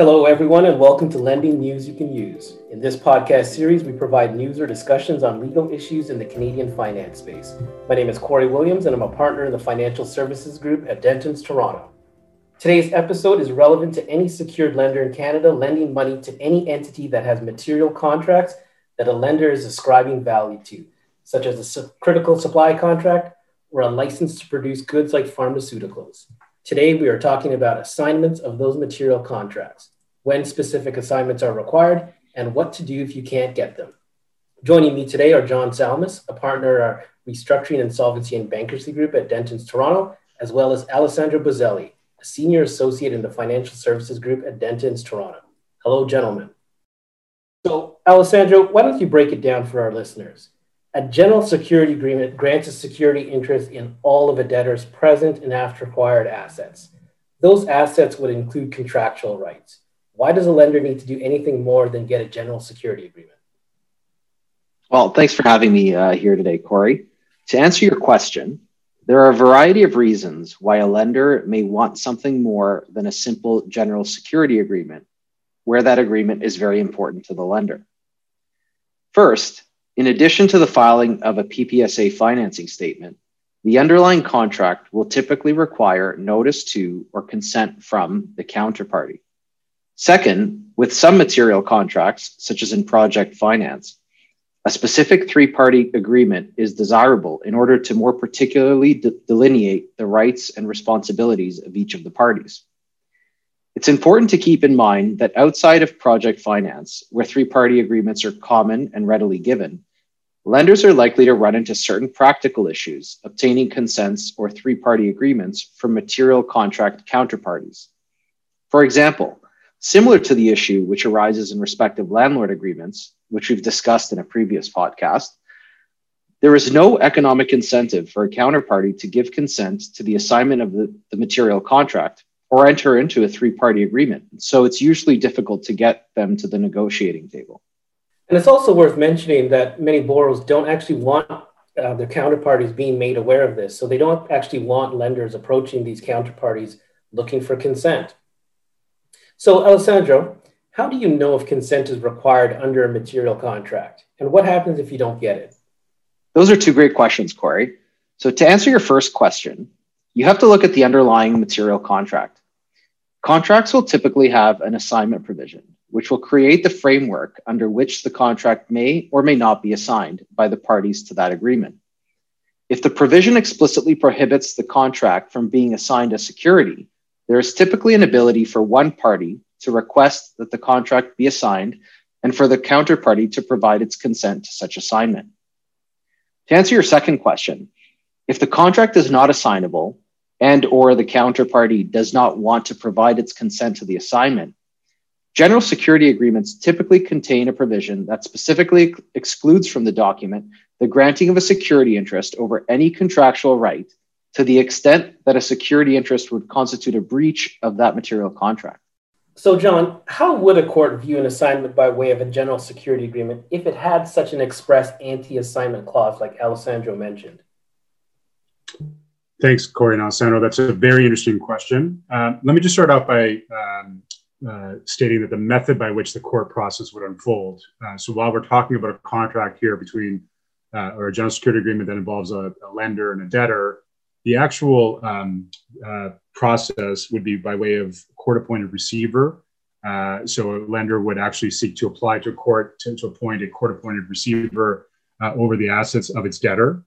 Hello, everyone, and welcome to Lending News You Can Use. In this podcast series, we provide news or discussions on legal issues in the Canadian finance space. My name is Kori Williams, and I'm a partner in the financial services group at Dentons Toronto. Today's episode is relevant to any secured lender in Canada lending money to any entity that has material contracts that a lender is ascribing value to, such as a critical supply contract or a license to produce goods like pharmaceuticals. Today, we are talking about assignments of those material contracts, when specific assignments are required, and what to do if you can't get them. Joining me today are John Salmas, a partner at our Restructuring Insolvency and Bankruptcy Group at Dentons Toronto, as well as Alessandro Bozzelli, a senior associate in the Financial Services Group at Dentons Toronto. Hello, gentlemen. So, Alessandro, why don't you break it down for our listeners? A general security agreement grants a security interest in all of a debtor's present and after acquired assets. Those assets would include contractual rights. Why does a lender need to do anything more than get a general security agreement? Well, thanks for having me uh, here today, Kori. To answer your question, there are a variety of reasons why a lender may want something more than a simple general security agreement, where that agreement is very important to the lender. First, in addition to the filing of a PPSA financing statement, the underlying contract will typically require notice to or consent from the counterparty. Second, with some material contracts, such as in project finance, a specific three party agreement is desirable in order to more particularly de- delineate the rights and responsibilities of each of the parties. It's important to keep in mind that outside of project finance, where three party agreements are common and readily given, lenders are likely to run into certain practical issues obtaining consents or three party agreements from material contract counterparties. For example, similar to the issue which arises in respect of landlord agreements, which we've discussed in a previous podcast, there is no economic incentive for a counterparty to give consent to the assignment of the, the material contract or enter into a three party agreement. So it's usually difficult to get them to the negotiating table. And it's also worth mentioning that many borrowers don't actually want uh, their counterparties being made aware of this. So they don't actually want lenders approaching these counterparties looking for consent. So, Alessandro, how do you know if consent is required under a material contract? And what happens if you don't get it? Those are two great questions, Kori. So, to answer your first question, you have to look at the underlying material contract. Contracts will typically have an assignment provision, which will create the framework under which the contract may or may not be assigned by the parties to that agreement. If the provision explicitly prohibits the contract from being assigned as security, there is typically an ability for one party to request that the contract be assigned and for the counterparty to provide its consent to such assignment. To answer your second question, if the contract is not assignable and or the counterparty does not want to provide its consent to the assignment, General security agreements typically contain a provision that specifically excludes from the document the granting of a security interest over any contractual right to the extent that a security interest would constitute a breach of that material contract. So, John, how would a court view an assignment by way of a general security agreement if it had such an express anti assignment clause like Alessandro mentioned? Thanks, Kori and Alessandro. That's a very interesting question. Uh, let me just start out by um, uh, stating that the method by which the court process would unfold. Uh, so while we're talking about a contract here between uh, or a general security agreement that involves a, a lender and a debtor, the actual um, uh, process would be by way of court-appointed receiver. Uh, so a lender would actually seek to apply to a court to, to appoint a court-appointed receiver over the assets of its debtor.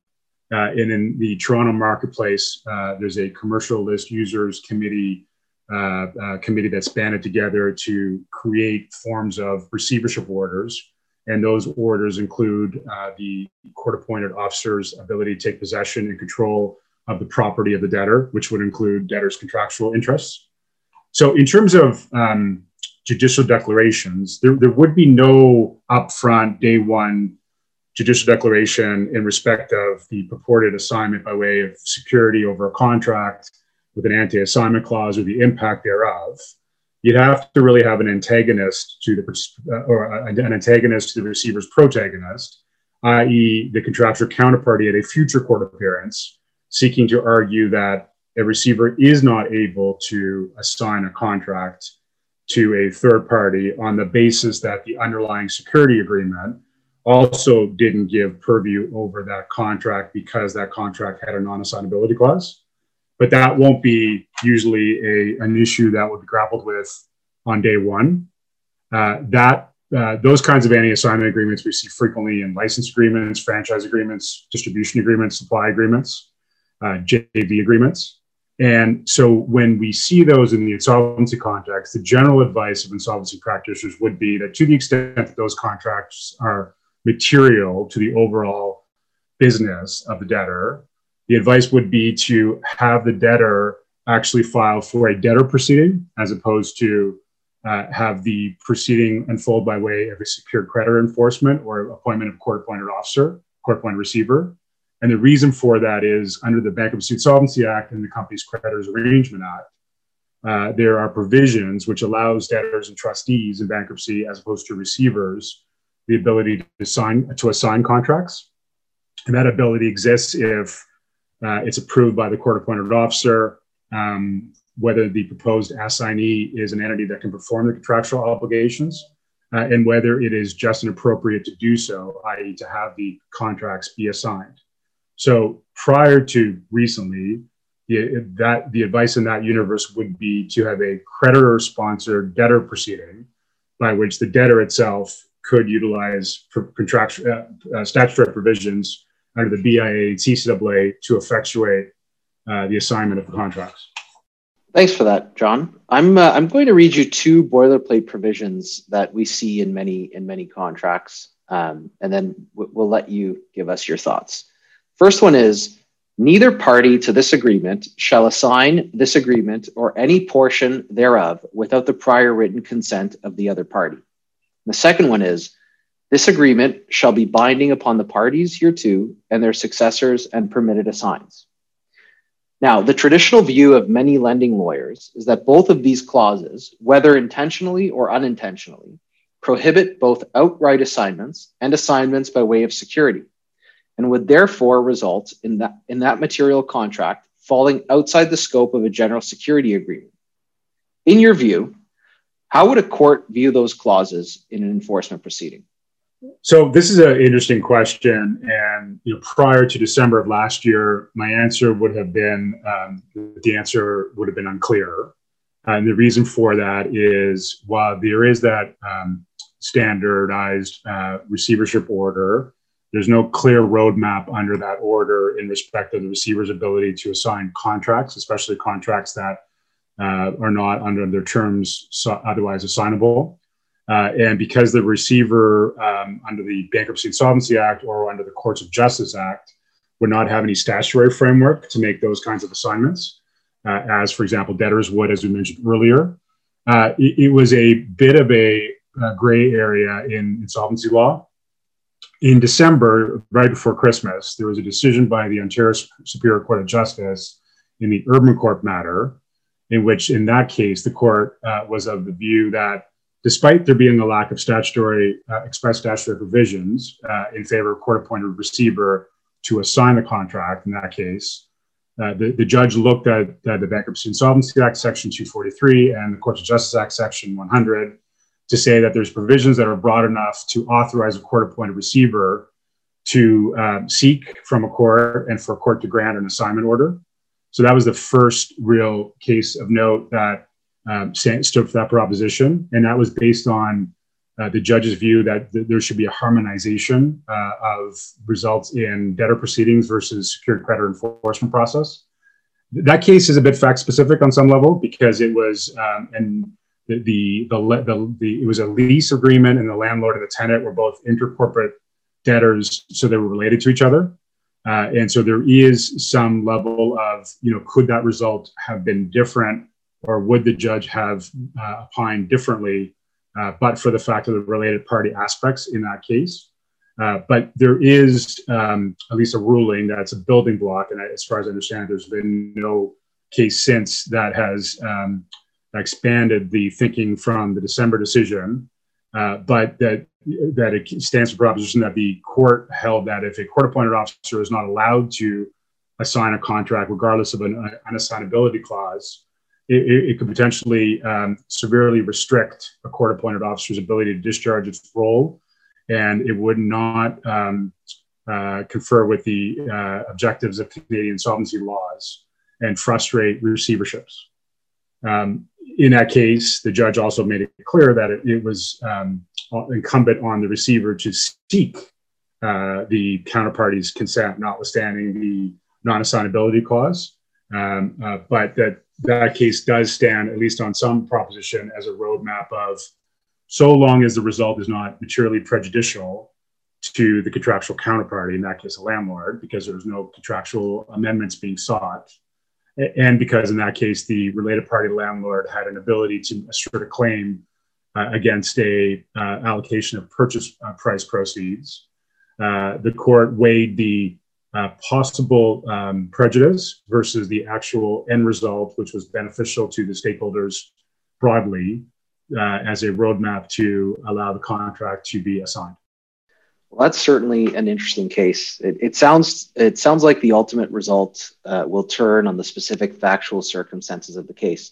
and in the Toronto marketplace, there's a commercial list users committee uh, uh, committee that's banded together to create forms of receivership orders. And those orders include uh, the court appointed officer's ability to take possession and control of the property of the debtor, which would include debtor's contractual interests. So, in terms of um, judicial declarations, there, there would be no upfront day one judicial declaration in respect of the purported assignment by way of security over a contract with an anti-assignment clause or the impact thereof, you'd have to really have an antagonist to the uh, or an antagonist to the receiver's protagonist, i.e., the contractual counterparty at a future court appearance, seeking to argue that a receiver is not able to assign a contract to a third party on the basis that the underlying security agreement also didn't give purview over that contract because that contract had a non-assignability clause. But that won't be usually a, an issue that would be grappled with on day one. Uh, that uh, those kinds of anti-assignment agreements we see frequently in license agreements, franchise agreements, distribution agreements, supply agreements, uh, JV agreements. And so when we see those in the insolvency context, the general advice of insolvency practitioners would be that to the extent that those contracts are material to the overall business of the debtor, the advice would be to have the debtor actually file for a debtor proceeding as opposed to uh, have the proceeding unfold by way of a secured creditor enforcement or appointment of court appointed officer, court appointed receiver. And the reason for that is under the Bankruptcy Insolvency Act and the Company's Creditors Arrangement Act, uh, there are provisions which allows debtors and trustees in bankruptcy, as opposed to receivers, the ability to sign to assign contracts. And that ability exists if uh, it's approved by the court appointed officer, um, whether the proposed assignee is an entity that can perform the contractual obligations, uh, and whether it is just and appropriate to do so, i.e., to have the contracts be assigned. So prior to recently, the, that the advice in that universe would be to have a creditor-sponsored debtor proceeding, by which the debtor itself could utilize contractual uh, uh, statutory provisions under the BIA and CCAA to effectuate uh, the assignment of the contracts. Thanks for that, John. I'm uh, I'm going to read you two boilerplate provisions that we see in many in many contracts, um, and then we'll let you give us your thoughts. First one is neither party to this agreement shall assign this agreement or any portion thereof without the prior written consent of the other party. The second one is this agreement shall be binding upon the parties hereto and their successors and permitted assigns. Now, the traditional view of many lending lawyers is that both of these clauses, whether intentionally or unintentionally, prohibit both outright assignments and assignments by way of security, and would therefore result in that, in that material contract falling outside the scope of a general security agreement. In your view, how would a court view those clauses in an enforcement proceeding? So this is an interesting question, and you know, prior to December of last year, my answer would have been um, the answer would have been unclear, and the reason for that is while there is that um, standardized uh, receivership order, there's no clear roadmap under that order in respect of the receiver's ability to assign contracts, especially contracts that uh, are not under their terms otherwise assignable. Uh, and because the receiver um, under the Bankruptcy Insolvency Act or under the Courts of Justice Act would not have any statutory framework to make those kinds of assignments, uh, as, for example, debtors would, as we mentioned earlier, uh, it, it, was a bit of a, a gray area in insolvency law. In December, right before Christmas, there was a decision by the Ontario Superior Court of Justice in the Urbancorp matter, in which, in that case, the court uh, was of the view that despite there being a lack of statutory, uh, express statutory provisions uh, in favor of court-appointed receiver to assign the contract in that case, uh, the, the judge looked at, the Bankruptcy Insolvency Act, Section 243, and the Courts of Justice Act, Section 100, to say that there's provisions that are broad enough to authorize a court-appointed receiver to um, seek from a court and for a court to grant an assignment order. So that was the first real case of note that um, stood for that proposition, and that was based on uh, the judge's view that th- there should be a harmonization uh, of results in debtor proceedings versus secured creditor enforcement process. That case is a bit fact specific on some level because it was um, and the the, the the, the it was a lease agreement, and the landlord and the tenant were both intercorporate debtors, so they were related to each other. Uh, and so there is some level of, you know, could that result have been different or would the judge have uh, opined differently, uh, but for the fact of the related party aspects in that case? Uh, but there is um, at least a ruling that's a building block, and as far as I understand, there's been no case since that has um, expanded the thinking from the December decision. Uh, but that that it stands for proposition that the court held that if a court-appointed officer is not allowed to assign a contract, regardless of an unassignability clause, it, it could potentially um, severely restrict a court appointed officer's ability to discharge its role, and it would not um, uh, confer with the uh, objectives of Canadian solvency laws and frustrate receiverships. Um, in that case, the judge also made it clear that it, it was um, incumbent on the receiver to seek uh, the counterparty's consent, notwithstanding the non-assignability clause. Um, uh, but that that case does stand, at least on some proposition, as a roadmap of so long as the result is not materially prejudicial to the contractual counterparty, in that case, a landlord, because there was no contractual amendments being sought, and because in that case, the related party landlord had an ability to assert a claim uh, against a uh, allocation of purchase uh, price proceeds. Uh, the court weighed the uh, possible um, prejudice versus the actual end result, which was beneficial to the stakeholders broadly uh, as a roadmap to allow the contract to be assigned. Well, that's certainly an interesting case. It, it sounds it sounds like the ultimate result uh, will turn on the specific factual circumstances of the case.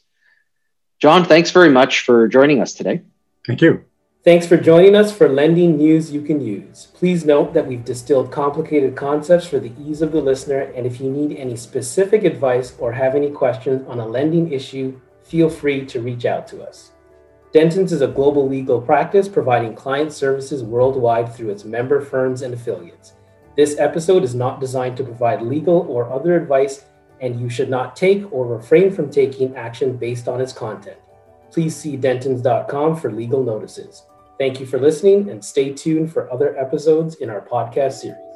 John, thanks very much for joining us today. Thank you. Thanks for joining us for Lending News You Can Use. Please note that we've distilled complicated concepts for the ease of the listener, and if you need any specific advice or have any questions on a lending issue, feel free to reach out to us. Dentons is a global legal practice providing client services worldwide through its member firms and affiliates. This episode is not designed to provide legal or other advice, and you should not take or refrain from taking action based on its content. Please see dentons.com for legal notices. Thank you for listening and stay tuned for other episodes in our podcast series.